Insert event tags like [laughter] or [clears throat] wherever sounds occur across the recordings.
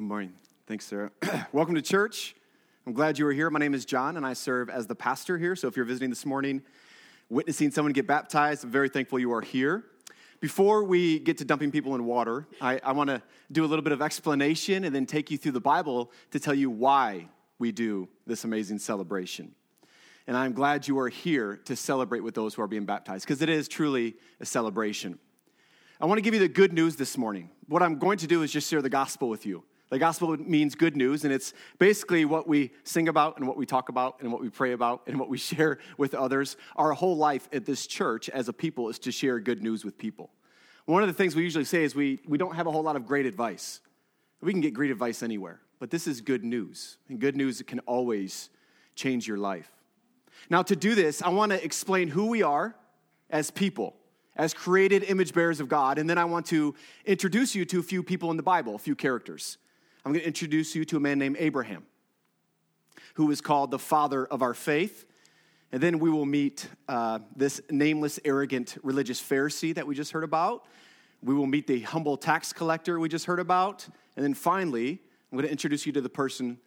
Good morning. Thanks, Sarah. [clears throat] Welcome to church. I'm glad you are here. My name is John, and I serve as the pastor here. So if you're visiting this morning, witnessing someone get baptized, I'm very thankful you are here. Before we get to dumping people in water, I, I want to do a little bit of explanation and then take you through the Bible to tell you why we do this amazing celebration. And I'm glad you are here to celebrate with those who are being baptized because it is truly a celebration. I want to give you the good news this morning. What I'm going to do is just share the gospel with you. The gospel means good news, and it's basically what we sing about and what we talk about and what we pray about and what we [laughs] share with others. Our whole life at this church as a people is to share good news with people. One of the things we usually say is we, we don't have a whole lot of great advice. We can get great advice anywhere, but this is good news, and good news can always change your life. Now, to do this, I want to explain who we are as people as created image bearers of God. And then I want to introduce you to a few people in the Bible, a few characters. I'm going to introduce you to a man named Abraham, who is called the father of our faith. And then we will meet uh, this nameless, arrogant religious Pharisee that we just heard about. We will meet the humble tax collector we just heard about. And then finally, I'm going to introduce you to the person.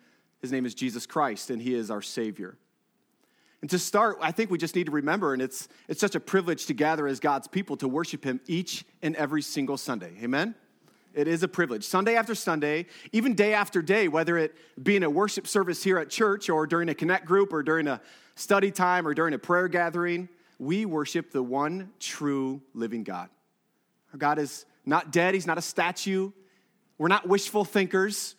His name is Jesus Christ, and he is our Savior. And to start, I think we just need to remember, and it's, it's such a privilege to gather as God's people to worship Him each and every single Sunday. Amen? It is a privilege. Sunday after Sunday, even day after day, whether it be in a worship service here at church or during a connect group or during a study time or during a prayer gathering, we worship the one true living God. Our God is not dead, He's not a statue. We're not wishful thinkers.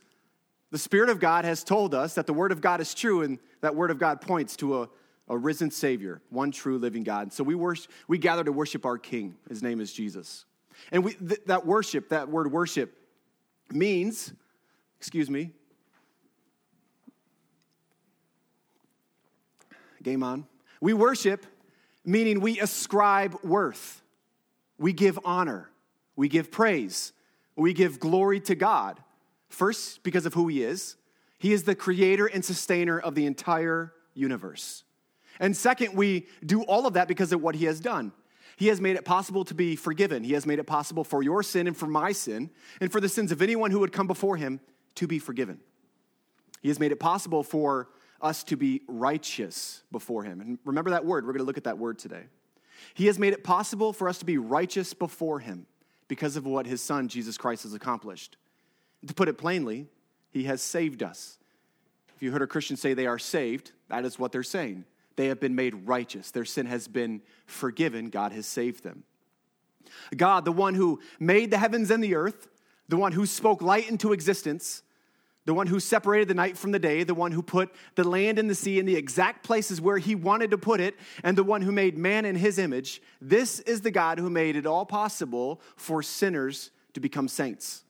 The Spirit of God has told us that the Word of God is true, and that Word of God points to a, a risen Savior, one true living God. So we, worship, we gather to worship our King. His name is Jesus. And we, th- that worship, that word worship, means, excuse me, game on. We worship, meaning we ascribe worth, we give honor, we give praise, we give glory to God. First, because of who He is, He is the creator and sustainer of the entire universe. And second, we do all of that because of what He has done. He has made it possible to be forgiven. He has made it possible for your sin and for my sin, and for the sins of anyone who would come before him to be forgiven. He has made it possible for us to be righteous before him. And remember that word. We're going to look at that word today. He has made it possible for us to be righteous before him because of what his son, Jesus Christ, has accomplished. To put it plainly, he has saved us. If you heard a Christian say they are saved, that is what they're saying. They have been made righteous. Their sin has been forgiven. God has saved them. God, the one who made the heavens and the earth, the one who spoke light into existence, the one who separated the night from the day, the one who put the land and the sea in the exact places where he wanted to put it, and the one who made man in his image. This is the God who made it all possible for sinners to become saints,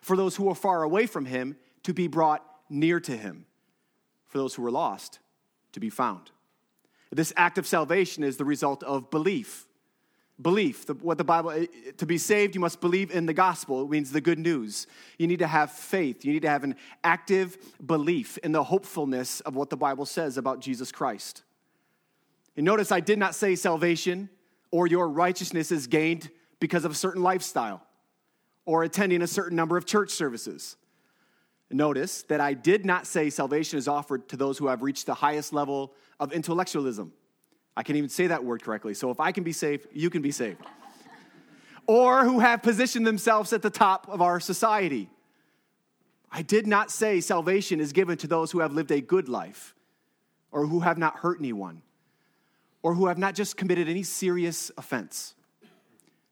for those who are far away from him to be brought near to him, for those who were lost to be found. This act of salvation is the result of belief. Belief, the, what the Bible, eh, to be saved, you must believe in the gospel. It means the good news. You need to have faith. You need to have an active belief in the hopefulness of what the Bible says about Jesus Christ. And notice I did not say salvation or your righteousness is gained because of a certain lifestyle or attending a certain number of church services. Notice that I did not say salvation is offered to those who have reached the highest level of intellectualism. I can't even say that word correctly. So if I can be saved, you can be saved. or who have positioned themselves at the top of our society. I did not say salvation is given to those who have lived a good life, or who have not hurt anyone, or who have not just committed any serious offense.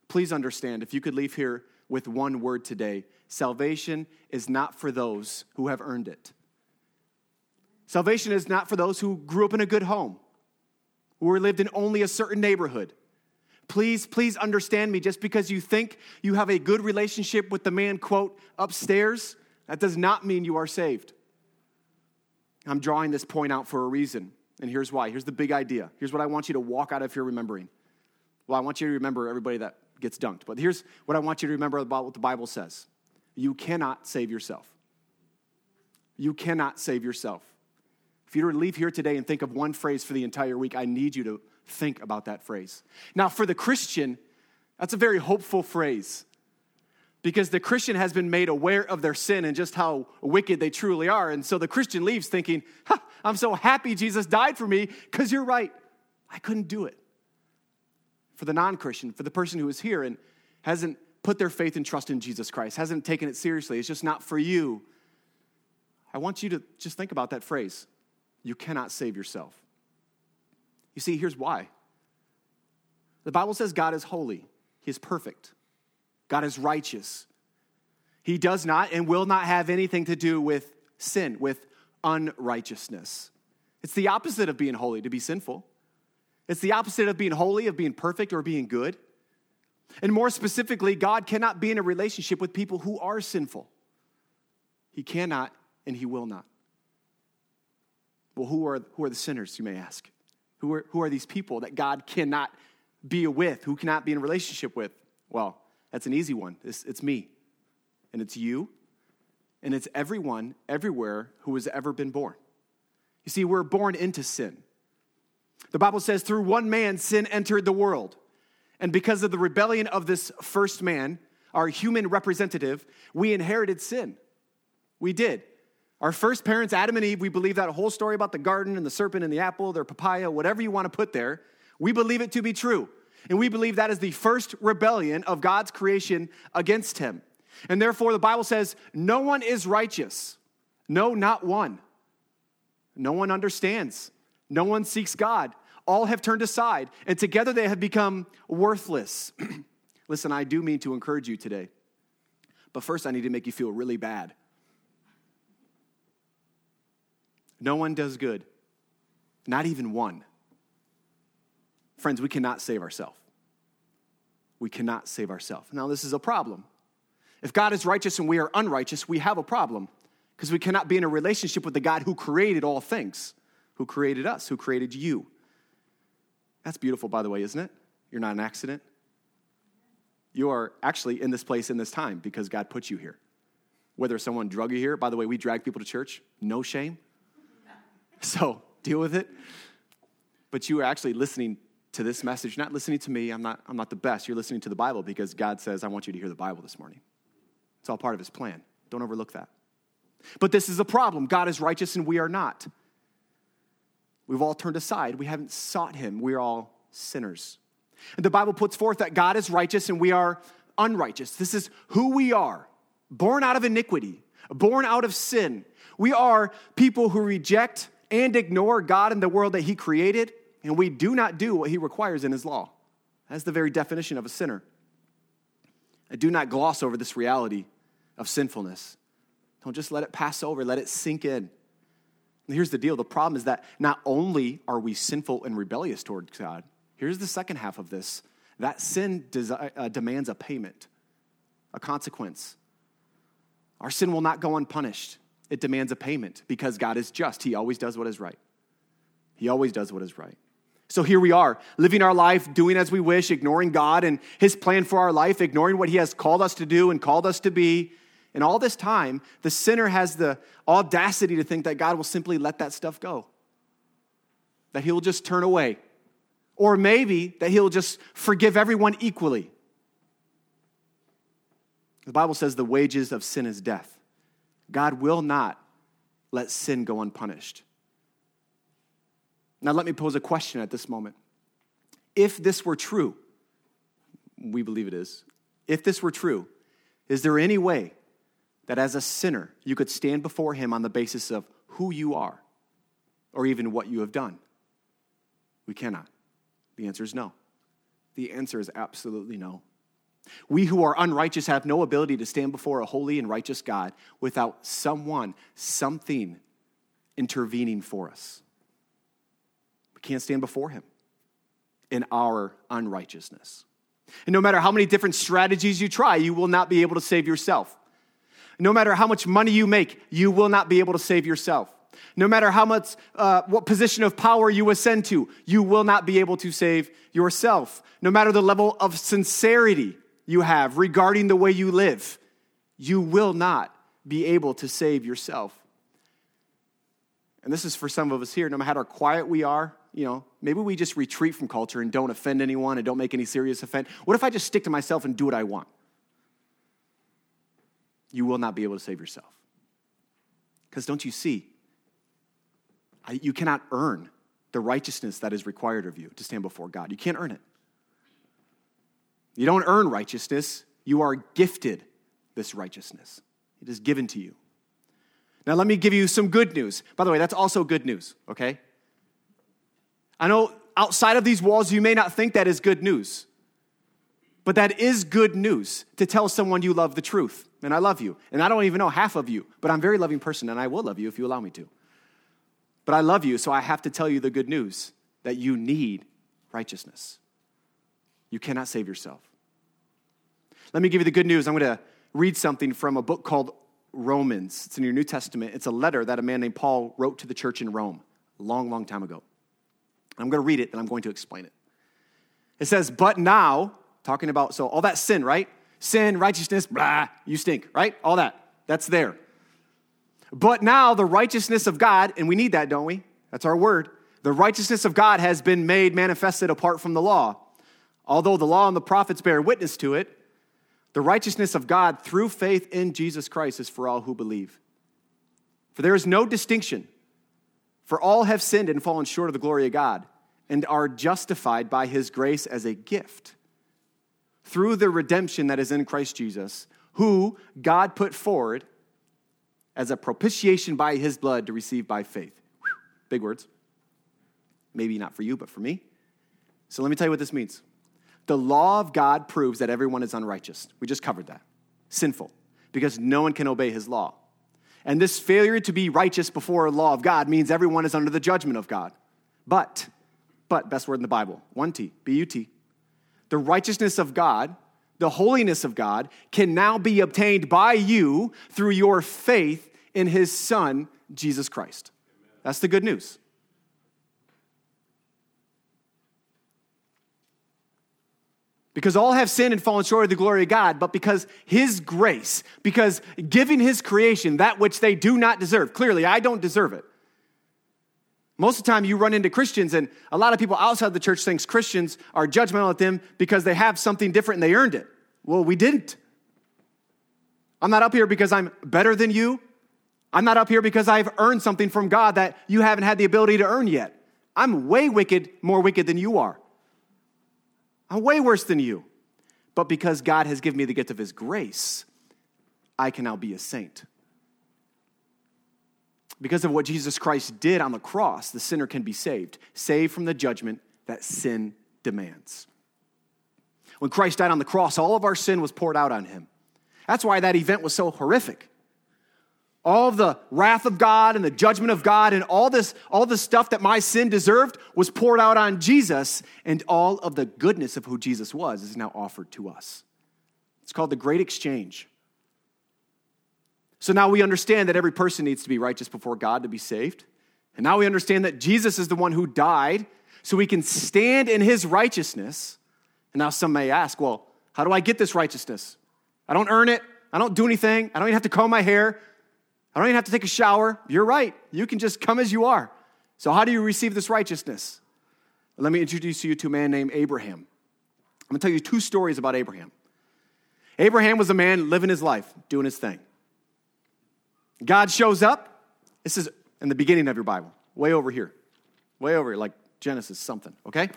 Please understand, if you could leave here with one word today salvation is not for those who have earned it. Salvation is not for those who grew up in a good home, who lived in only a certain neighborhood. Please, please understand me. Just because you think you have a good relationship with the man, quote, upstairs, that does not mean you are saved. I'm drawing this point out for a reason, and here's why. Here's the big idea. Here's what I want you to walk out of here remembering. Well, I want you to remember everybody that gets dunked, but here's what I want you to remember about what the Bible says you cannot save yourself. You cannot save yourself. If you were to leave here today and think of one phrase for the entire week, I need you to think about that phrase. Now, for the Christian, that's a very hopeful phrase. because the Christian has been made aware of their sin and just how wicked they truly are. And so the Christian leaves thinking, I'm so happy Jesus died for me because you're right. I couldn't do it. For the non Christian, for the person who is here and hasn't put their faith and trust in Jesus Christ, hasn't taken it seriously, it's just not for you. I want you to just think about that phrase you cannot save yourself. You see, here's why. The Bible says God is holy, He is perfect. God is righteous. He does not and will not have anything to do with sin, with unrighteousness. It's the opposite of being holy, to be sinful. It's the opposite of being holy, of being perfect, or being good. And more specifically, God cannot be in a relationship with people who are sinful. He cannot and he will not. Well, who are, who are the sinners, you may ask? Who are, who are these people that God cannot be with, who cannot be in a relationship with? Well, that's an easy one. It's, it's me, and it's you, and it's everyone, everywhere who has ever been born. You see, we're born into sin. The Bible says, through one man, sin entered the world. And because of the rebellion of this first man, our human representative, we inherited sin. We did. Our first parents, Adam and Eve, we believe that whole story about the garden and the serpent and the apple, their papaya, whatever you want to put there, we believe it to be true. And we believe that is the first rebellion of God's creation against him. And therefore, the Bible says, no one is righteous. No, not one. No one understands. No one seeks God. All have turned aside, and together they have become worthless. [clears throat] Listen, I do mean to encourage you today. But first, I need to make you feel really bad. No one does good, not even one. Friends, we cannot save ourselves. We cannot save ourselves. Now, this is a problem. If God is righteous and we are unrighteous, we have a problem because we cannot be in a relationship with the God who created all things, who created us, who created you. That's beautiful, by the way, isn't it? You're not an accident. You are actually in this place in this time because God put you here. Whether someone drug you here, by the way, we drag people to church, no shame. So deal with it. But you are actually listening to this message, not listening to me. I'm not, I'm not the best. You're listening to the Bible because God says, I want you to hear the Bible this morning. It's all part of his plan. Don't overlook that. But this is a problem. God is righteous and we are not. We've all turned aside. We haven't sought him. We're all sinners. And the Bible puts forth that God is righteous and we are unrighteous. This is who we are, born out of iniquity, born out of sin. We are people who reject and ignore God and the world that he created and we do not do what he requires in his law. That's the very definition of a sinner. I do not gloss over this reality of sinfulness. Don't just let it pass over, let it sink in. Here's the deal the problem is that not only are we sinful and rebellious towards God, here's the second half of this that sin uh, demands a payment, a consequence. Our sin will not go unpunished, it demands a payment because God is just. He always does what is right. He always does what is right. So here we are, living our life, doing as we wish, ignoring God and His plan for our life, ignoring what He has called us to do and called us to be. And all this time, the sinner has the audacity to think that God will simply let that stuff go, that He'll just turn away, or maybe that He'll just forgive everyone equally. The Bible says the wages of sin is death. God will not let sin go unpunished. Now, let me pose a question at this moment. If this were true, we believe it is, if this were true, is there any way that as a sinner you could stand before him on the basis of who you are or even what you have done? We cannot. The answer is no. The answer is absolutely no. We who are unrighteous have no ability to stand before a holy and righteous God without someone, something intervening for us. We can't stand before Him in our unrighteousness. And no matter how many different strategies you try, you will not be able to save yourself. No matter how much money you make, you will not be able to save yourself. No matter how much, uh, what position of power you ascend to, you will not be able to save yourself. No matter the level of sincerity you have regarding the way you live, you will not be able to save yourself. And this is for some of us here, no matter how quiet we are, you know, maybe we just retreat from culture and don't offend anyone and don't make any serious offense. What if I just stick to myself and do what I want? You will not be able to save yourself. Because don't you see, you cannot earn the righteousness that is required of you to stand before God. You can't earn it. You don't earn righteousness, you are gifted this righteousness. It is given to you. Now, let me give you some good news. By the way, that's also good news, okay? I know outside of these walls, you may not think that is good news, but that is good news to tell someone you love the truth. And I love you. And I don't even know half of you, but I'm a very loving person, and I will love you if you allow me to. But I love you, so I have to tell you the good news that you need righteousness. You cannot save yourself. Let me give you the good news. I'm going to read something from a book called Romans. It's in your New Testament. It's a letter that a man named Paul wrote to the church in Rome a long, long time ago. I'm going to read it and I'm going to explain it. It says, But now, talking about, so all that sin, right? Sin, righteousness, blah, you stink, right? All that. That's there. But now the righteousness of God, and we need that, don't we? That's our word. The righteousness of God has been made manifested apart from the law. Although the law and the prophets bear witness to it, the righteousness of God through faith in Jesus Christ is for all who believe. For there is no distinction, for all have sinned and fallen short of the glory of God, and are justified by his grace as a gift through the redemption that is in Christ Jesus, who God put forward as a propitiation by his blood to receive by faith. Whew, big words. Maybe not for you, but for me. So let me tell you what this means. The law of God proves that everyone is unrighteous. We just covered that. Sinful, because no one can obey his law. And this failure to be righteous before the law of God means everyone is under the judgment of God. But, but, best word in the Bible, one T, B U T. The righteousness of God, the holiness of God, can now be obtained by you through your faith in his Son, Jesus Christ. That's the good news. Because all have sinned and fallen short of the glory of God, but because His grace, because giving His creation that which they do not deserve. Clearly, I don't deserve it. Most of the time, you run into Christians, and a lot of people outside the church thinks Christians are judgmental at them because they have something different and they earned it. Well, we didn't. I'm not up here because I'm better than you. I'm not up here because I've earned something from God that you haven't had the ability to earn yet. I'm way wicked, more wicked than you are. I'm way worse than you. But because God has given me the gift of His grace, I can now be a saint. Because of what Jesus Christ did on the cross, the sinner can be saved, saved from the judgment that sin demands. When Christ died on the cross, all of our sin was poured out on him. That's why that event was so horrific all of the wrath of God and the judgment of God and all this, all the stuff that my sin deserved was poured out on Jesus, and all of the goodness of who Jesus was is now offered to us. It's called the Great Exchange. So now we understand that every person needs to be righteous before God to be saved. And now we understand that Jesus is the one who died so we can stand in his righteousness. And now some may ask, well, how do I get this righteousness? I don't earn it. I don't do anything. I don't even have to comb my hair. I don't even have to take a shower. You're right. You can just come as you are. So, how do you receive this righteousness? Let me introduce you to a man named Abraham. I'm going to tell you two stories about Abraham. Abraham was a man living his life, doing his thing. God shows up. This is in the beginning of your Bible, way over here, way over here, like Genesis something, okay?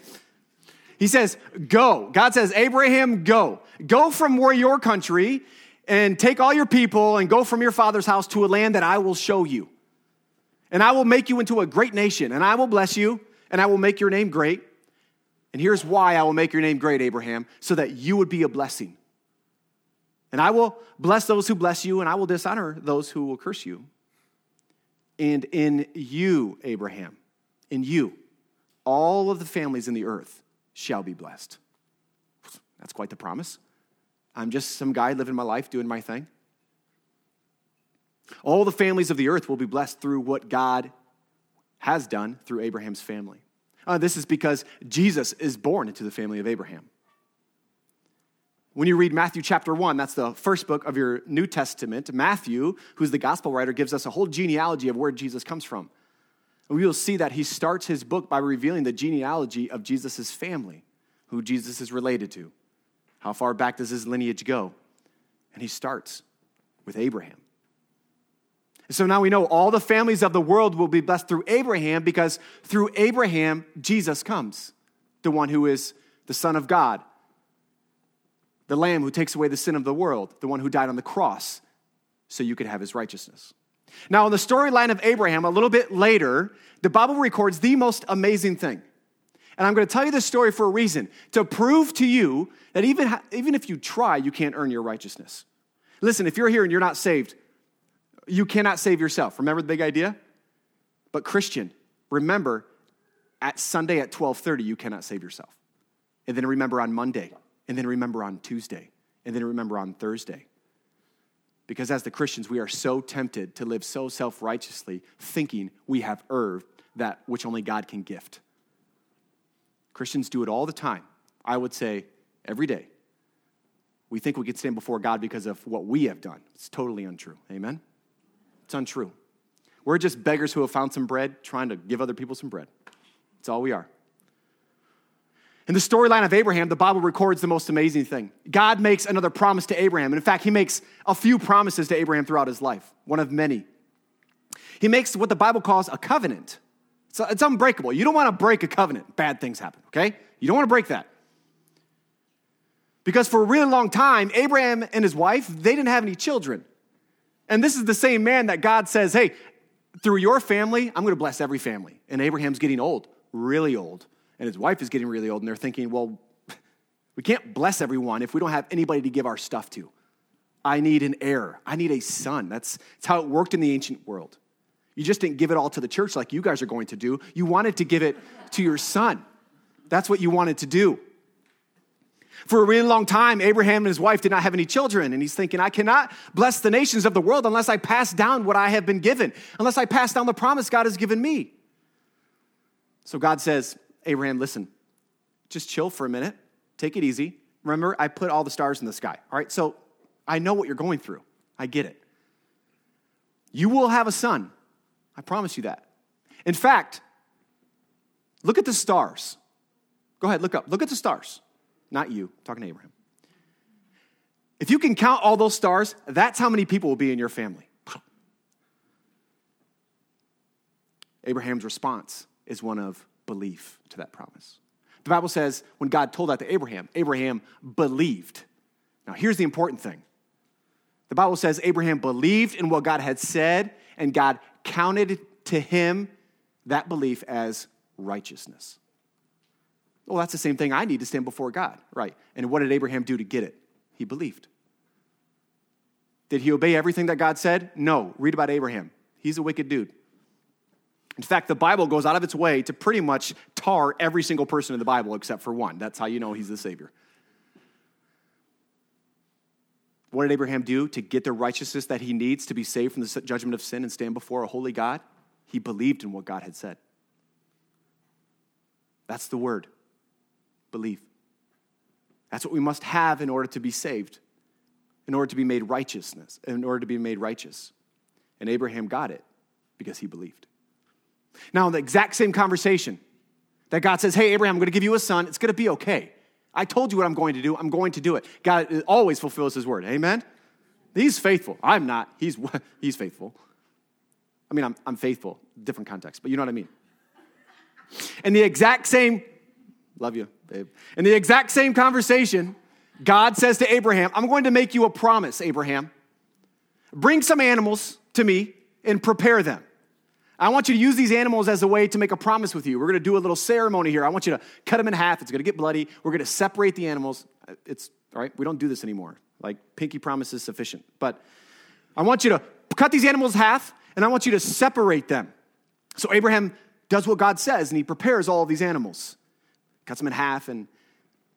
He says, Go. God says, Abraham, go. Go from where your country and take all your people and go from your father's house to a land that I will show you. And I will make you into a great nation, and I will bless you, and I will make your name great. And here's why I will make your name great, Abraham, so that you would be a blessing. And I will bless those who bless you, and I will dishonor those who will curse you. And in you, Abraham, in you, all of the families in the earth shall be blessed. That's quite the promise. I'm just some guy living my life, doing my thing. All the families of the earth will be blessed through what God has done through Abraham's family. Uh, this is because Jesus is born into the family of Abraham. When you read Matthew chapter 1, that's the first book of your New Testament, Matthew, who's the gospel writer, gives us a whole genealogy of where Jesus comes from. And we will see that he starts his book by revealing the genealogy of Jesus' family, who Jesus is related to. How far back does his lineage go? And he starts with Abraham. So now we know all the families of the world will be blessed through Abraham because through Abraham, Jesus comes, the one who is the Son of God, the Lamb who takes away the sin of the world, the one who died on the cross so you could have his righteousness. Now, in the storyline of Abraham, a little bit later, the Bible records the most amazing thing. And I'm going to tell you this story for a reason to prove to you that even, even if you try, you can't earn your righteousness. Listen, if you're here and you're not saved, you cannot save yourself. Remember the big idea? But Christian, remember at Sunday at 12:30 you cannot save yourself. And then remember on Monday, and then remember on Tuesday, and then remember on Thursday. Because as the Christians, we are so tempted to live so self-righteously, thinking we have earned that which only God can gift. Christians do it all the time. I would say every day. We think we can stand before God because of what we have done. It's totally untrue. Amen? It's untrue. We're just beggars who have found some bread trying to give other people some bread. That's all we are. In the storyline of Abraham, the Bible records the most amazing thing. God makes another promise to Abraham. And in fact, he makes a few promises to Abraham throughout his life, one of many. He makes what the Bible calls a covenant. So it's unbreakable. You don't want to break a covenant, bad things happen, okay? You don't want to break that. Because for a really long time, Abraham and his wife, they didn't have any children. And this is the same man that God says, hey, through your family, I'm going to bless every family. And Abraham's getting old, really old. And his wife is getting really old. And they're thinking, well, [laughs] we can't bless everyone if we don't have anybody to give our stuff to. I need an heir. I need a son. That's, that's how it worked in the ancient world. You just didn't give it all to the church like you guys are going to do. You wanted to give it to your son. That's what you wanted to do. For a really long time, Abraham and his wife did not have any children, and he's thinking, I cannot bless the nations of the world unless I pass down what I have been given, unless I pass down the promise God has given me. So God says, Abraham, listen, just chill for a minute, take it easy. Remember, I put all the stars in the sky. All right, so I know what you're going through, I get it. You will have a son. I promise you that. In fact, look at the stars. Go ahead, look up. Look at the stars. Not you, I'm talking to Abraham. If you can count all those stars, that's how many people will be in your family. Abraham's response is one of belief to that promise. The Bible says when God told that to Abraham, Abraham believed. Now, here's the important thing the Bible says Abraham believed in what God had said, and God counted to him that belief as righteousness. Well, that's the same thing I need to stand before God, right? And what did Abraham do to get it? He believed. Did he obey everything that God said? No. Read about Abraham. He's a wicked dude. In fact, the Bible goes out of its way to pretty much tar every single person in the Bible except for one. That's how you know he's the Savior. What did Abraham do to get the righteousness that he needs to be saved from the judgment of sin and stand before a holy God? He believed in what God had said. That's the word believe. That's what we must have in order to be saved, in order to be made righteousness, in order to be made righteous. And Abraham got it because he believed. Now, the exact same conversation that God says, Hey, Abraham, I'm going to give you a son, it's going to be okay. I told you what I'm going to do, I'm going to do it. God always fulfills his word. Amen? He's faithful. I'm not. He's, [laughs] he's faithful. I mean, I'm, I'm faithful, different context, but you know what I mean. In the exact same, love you, babe. In the exact same conversation, God says to Abraham, I'm going to make you a promise, Abraham. Bring some animals to me and prepare them. I want you to use these animals as a way to make a promise with you. We're going to do a little ceremony here. I want you to cut them in half. It's going to get bloody. We're going to separate the animals. It's all right. We don't do this anymore. Like pinky promise is sufficient. But I want you to cut these animals half and I want you to separate them. So Abraham does what God says and he prepares all of these animals, cuts them in half. And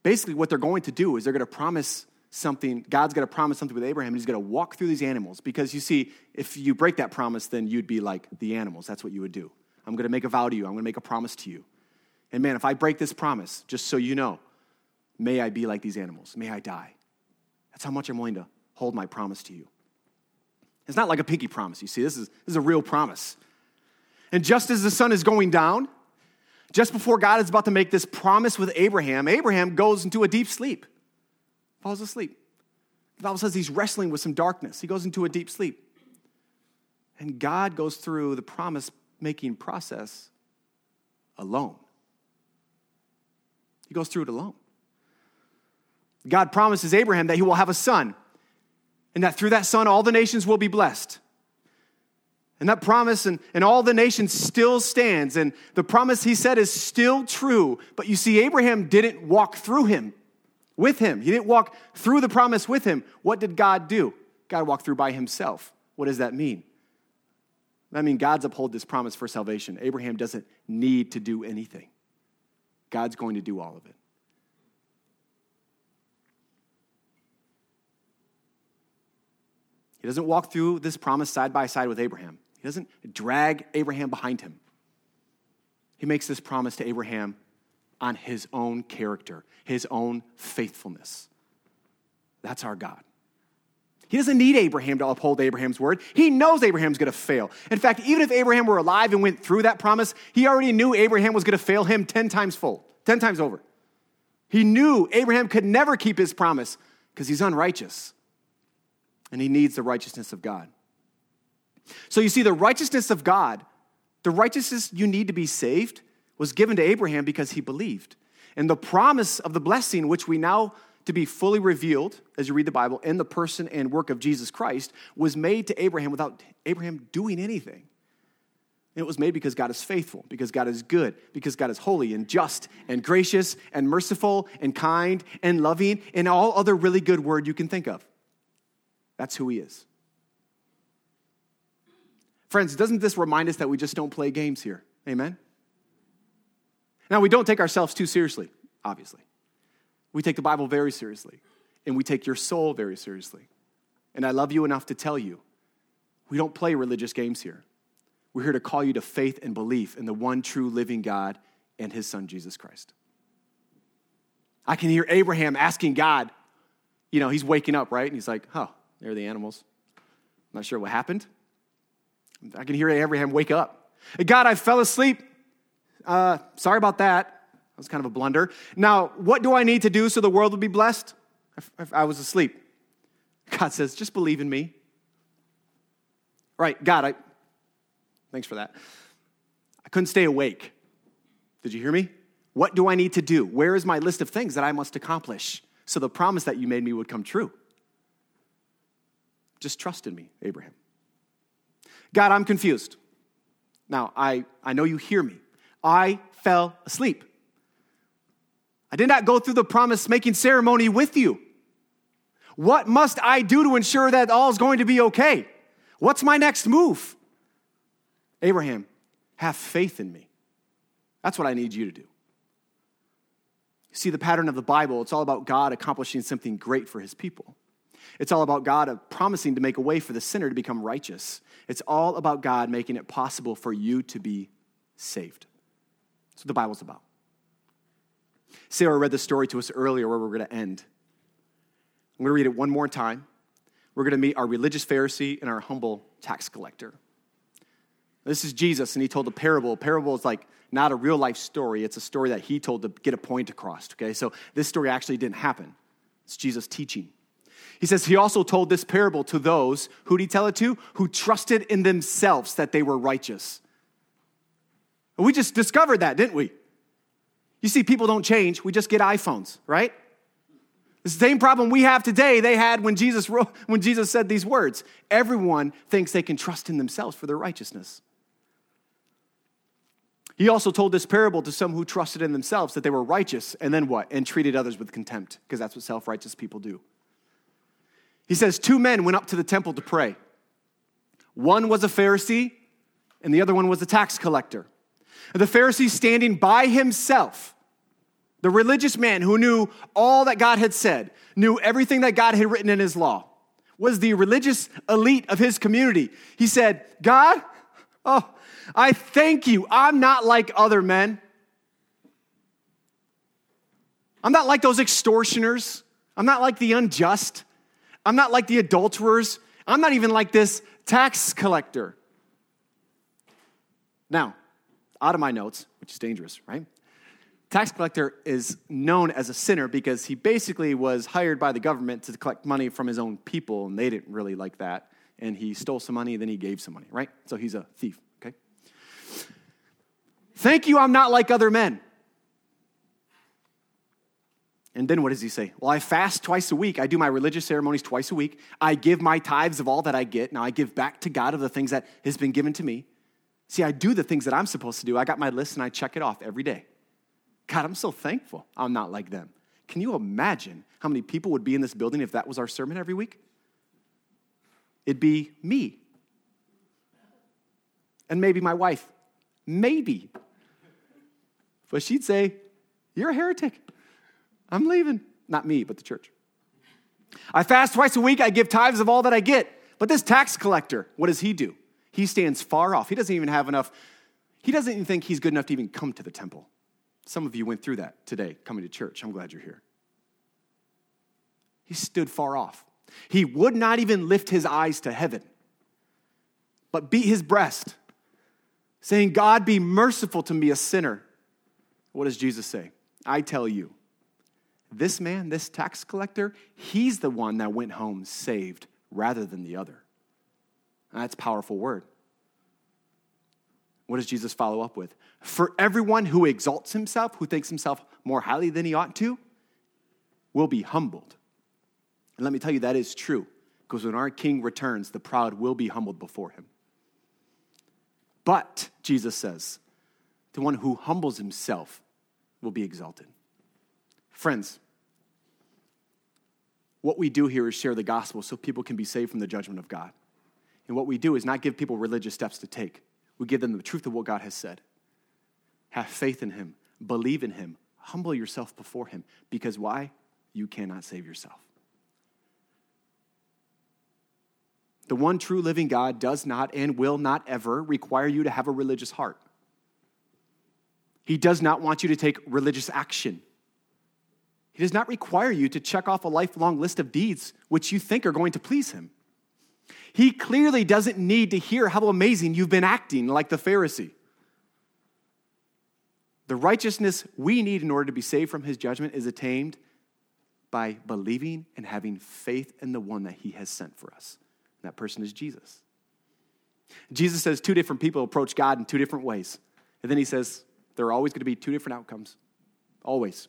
basically, what they're going to do is they're going to promise something, God's going to promise something with Abraham, and he's going to walk through these animals. Because you see, if you break that promise, then you'd be like the animals. That's what you would do. I'm going to make a vow to you, I'm going to make a promise to you. And man, if I break this promise, just so you know, may I be like these animals, may I die. That's how much I'm willing to hold my promise to you. It's not like a pinky promise, you see, this is, this is a real promise. And just as the sun is going down, just before God is about to make this promise with Abraham, Abraham goes into a deep sleep falls asleep. The Bible says he's wrestling with some darkness. He goes into a deep sleep. And God goes through the promise making process alone. He goes through it alone. God promises Abraham that he will have a son, and that through that son, all the nations will be blessed. And that promise and, and all the nations still stands. And the promise he said is still true. But you see, Abraham didn't walk through him, with him. He didn't walk through the promise with him. What did God do? God walked through by himself. What does that mean? That means God's uphold this promise for salvation. Abraham doesn't need to do anything. God's going to do all of it. He doesn't walk through this promise side by side with Abraham. He doesn't drag Abraham behind him. He makes this promise to Abraham on his own character, his own faithfulness. That's our God. He doesn't need Abraham to uphold Abraham's word. He knows Abraham's going to fail. In fact, even if Abraham were alive and went through that promise, he already knew Abraham was going to fail him 10 times full, 10 times over. He knew Abraham could never keep his promise because he's unrighteous and he needs the righteousness of God. So you see, the righteousness of God, the righteousness you need to be saved, was given to Abraham because he believed. And the promise of the blessing, which we now to be fully revealed, as you read the Bible, in the person and work of Jesus Christ, was made to Abraham without Abraham doing anything. And it was made because God is faithful, because God is good, because God is holy and just and gracious and merciful and kind and loving and all other really good word you can think of. That's who he is. Friends, doesn't this remind us that we just don't play games here? Amen? Now, we don't take ourselves too seriously, obviously. We take the Bible very seriously, and we take your soul very seriously. And I love you enough to tell you we don't play religious games here. We're here to call you to faith and belief in the one true living God and his son, Jesus Christ. I can hear Abraham asking God, you know, he's waking up, right? And he's like, oh, there are the animals. I'm not sure what happened. I can hear Abraham wake up. God, I fell asleep. Uh, sorry about that. That was kind of a blunder. Now, what do I need to do so the world will be blessed? I, I was asleep. God says, just believe in me. Right, God, I, thanks for that. I couldn't stay awake. Did you hear me? What do I need to do? Where is my list of things that I must accomplish so the promise that you made me would come true? Just trust in me, Abraham. God, I'm confused. Now, I, I know you hear me. I fell asleep. I did not go through the promise making ceremony with you. What must I do to ensure that all is going to be okay? What's my next move? Abraham, have faith in me. That's what I need you to do. See the pattern of the Bible, it's all about God accomplishing something great for his people. It's all about God promising to make a way for the sinner to become righteous. It's all about God making it possible for you to be saved. That's what the Bible's about. Sarah read the story to us earlier where we're going to end. I'm going to read it one more time. We're going to meet our religious Pharisee and our humble tax collector. This is Jesus, and he told a parable. A parable is like not a real life story, it's a story that he told to get a point across, okay? So this story actually didn't happen. It's Jesus teaching. He says he also told this parable to those, who did he tell it to? Who trusted in themselves that they were righteous. We just discovered that, didn't we? You see, people don't change, we just get iPhones, right? The same problem we have today, they had when Jesus, wrote, [laughs] when Jesus said these words. Everyone thinks they can trust in themselves for their righteousness. He also told this parable to some who trusted in themselves that they were righteous, and then what? And treated others with contempt, because that's what self righteous people do. He says, Two men went up to the temple to pray. One was a Pharisee, and the other one was a tax collector. The Pharisee standing by himself, the religious man who knew all that God had said, knew everything that God had written in his law, was the religious elite of his community. He said, God, oh, I thank you. I'm not like other men. I'm not like those extortioners. I'm not like the unjust. I'm not like the adulterers. I'm not even like this tax collector. Now, out of my notes, which is dangerous, right? tax collector is known as a sinner because he basically was hired by the government to collect money from his own people, and they didn't really like that. And he stole some money, and then he gave some money, right? So he's a thief, okay? Thank you, I'm not like other men. And then what does he say? Well, I fast twice a week. I do my religious ceremonies twice a week. I give my tithes of all that I get. Now I give back to God of the things that has been given to me. See, I do the things that I'm supposed to do. I got my list and I check it off every day. God, I'm so thankful I'm not like them. Can you imagine how many people would be in this building if that was our sermon every week? It'd be me. And maybe my wife. Maybe. But she'd say, You're a heretic. I'm leaving. Not me, but the church. I fast twice a week. I give tithes of all that I get. But this tax collector, what does he do? He stands far off. He doesn't even have enough, he doesn't even think he's good enough to even come to the temple. Some of you went through that today coming to church. I'm glad you're here. He stood far off. He would not even lift his eyes to heaven, but beat his breast, saying, God, be merciful to me, a sinner. What does Jesus say? I tell you, this man, this tax collector, he's the one that went home saved rather than the other. That's powerful word. What does Jesus follow up with? For everyone who exalts himself, who thinks himself more highly than he ought to, will be humbled. And let me tell you, that is true. Because when our king returns, the proud will be humbled before him. But, Jesus says, the one who humbles himself will be exalted. Friends, what we do here is share the gospel so people can be saved from the judgment of God. And what we do is not give people religious steps to take, we give them the truth of what God has said. Have faith in Him, believe in Him, humble yourself before Him. Because why? You cannot save yourself. The one true living God does not and will not ever require you to have a religious heart. He does not want you to take religious action. He does not require you to check off a lifelong list of deeds which you think are going to please Him. He clearly doesn't need to hear how amazing you've been acting like the Pharisee. The righteousness we need in order to be saved from His judgment is attained by believing and having faith in the one that He has sent for us. And That person is Jesus. Jesus says two different people approach God in two different ways. And then He says there are always going to be two different outcomes. Always.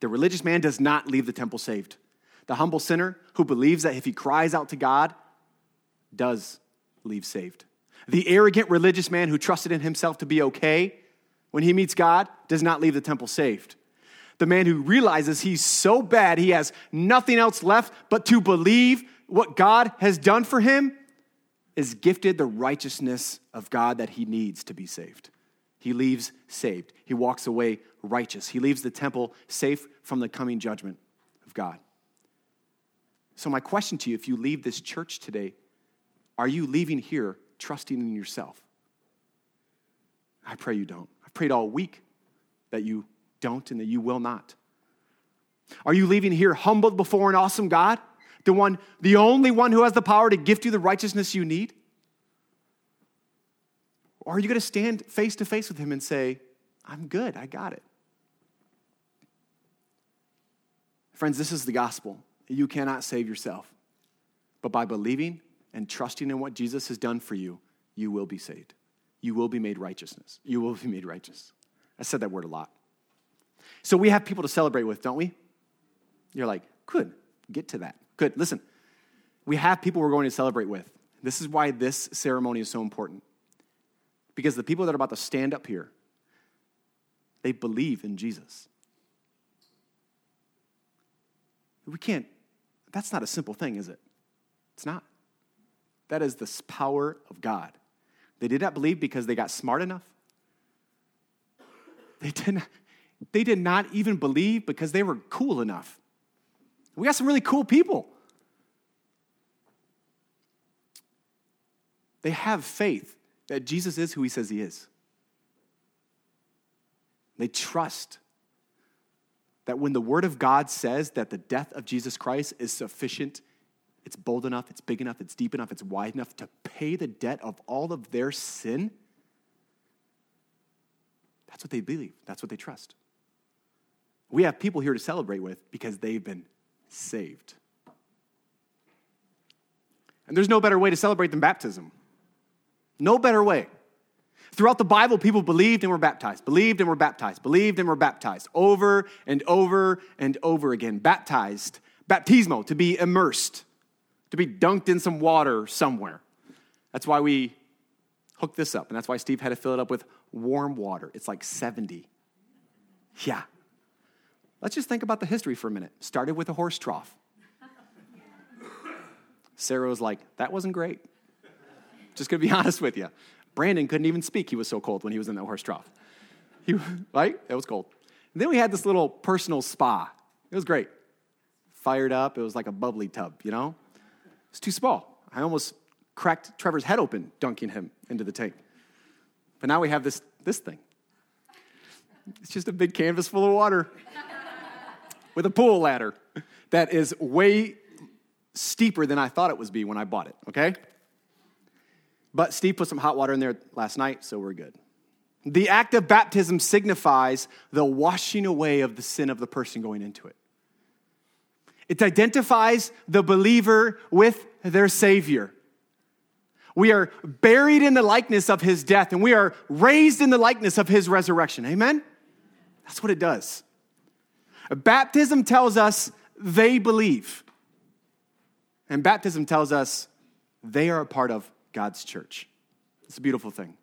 The religious man does not leave the temple saved. The humble sinner who believes that if he cries out to God, does leave saved. The arrogant religious man who trusted in himself to be okay when he meets God does not leave the temple saved. The man who realizes he's so bad he has nothing else left but to believe what God has done for him is gifted the righteousness of God that he needs to be saved. He leaves saved. He walks away righteous. He leaves the temple safe from the coming judgment of God. So, my question to you if you leave this church today, are you leaving here trusting in yourself? I pray you don't. I've prayed all week that you don't and that you will not. Are you leaving here humbled before an awesome God? The one, the only one who has the power to gift you the righteousness you need? Or are you going to stand face to face with him and say, I'm good, I got it? Friends, this is the gospel. You cannot save yourself. But by believing and trusting in what Jesus has done for you, you will be saved. You will be made righteousness. You will be made righteous. I said that word a lot. So we have people to celebrate with, don't we? You're like, good, get to that. Good. Listen, we have people we're going to celebrate with. This is why this ceremony is so important. Because the people that are about to stand up here, they believe in Jesus. We can't, that's not a simple thing, is it? It's not. That is the power of God. They did not believe because they got smart enough. They did not, they did not even believe because they were cool enough. We got some really cool people. They have faith that Jesus is who he says he is. They trust that when the Word of God says that the death of Jesus Christ is sufficient, it's bold enough, it's big enough, it's deep enough, it's wide enough to pay the debt of all of their sin, That's what they believe, that's what they trust. We have people here to celebrate with because they've been saved. And there's no better way to celebrate than baptism. No better way. Throughout the Bible, people believed and were baptized, believed and were baptized, believed and were baptized over and over and over again. Baptized, baptismo, to be immersed, to be dunked in some water somewhere. That's why we hooked this up, and that's why Steve had to fill it up with warm water. It's like 70. Yeah. Let's just think about the history for a minute. Started with a horse trough. Sarah was like, that wasn't great. Just gonna be [laughs] honest with you. Brandon couldn't even speak. He was so cold when he was in that horse trough. He, right? It was cold. And then we had this little personal spa. It was great. Fired up. It was like a bubbly tub, you know? It's too small. I almost cracked Trevor's head open dunking him into the tank. But now we have this, this thing. It's just a big canvas full of water [laughs] with a pool ladder that is way steeper than I thought it was be when I bought it, okay? But Steve put some hot water in there last night, so we're good. The act of baptism signifies the washing away of the sin of the person going into it. It identifies the believer with their Savior. We are buried in the likeness of his death, and we are raised in the likeness of his resurrection. Amen? That's what it does. Baptism tells us they believe, and baptism tells us they are a part of God's church. It's a beautiful thing.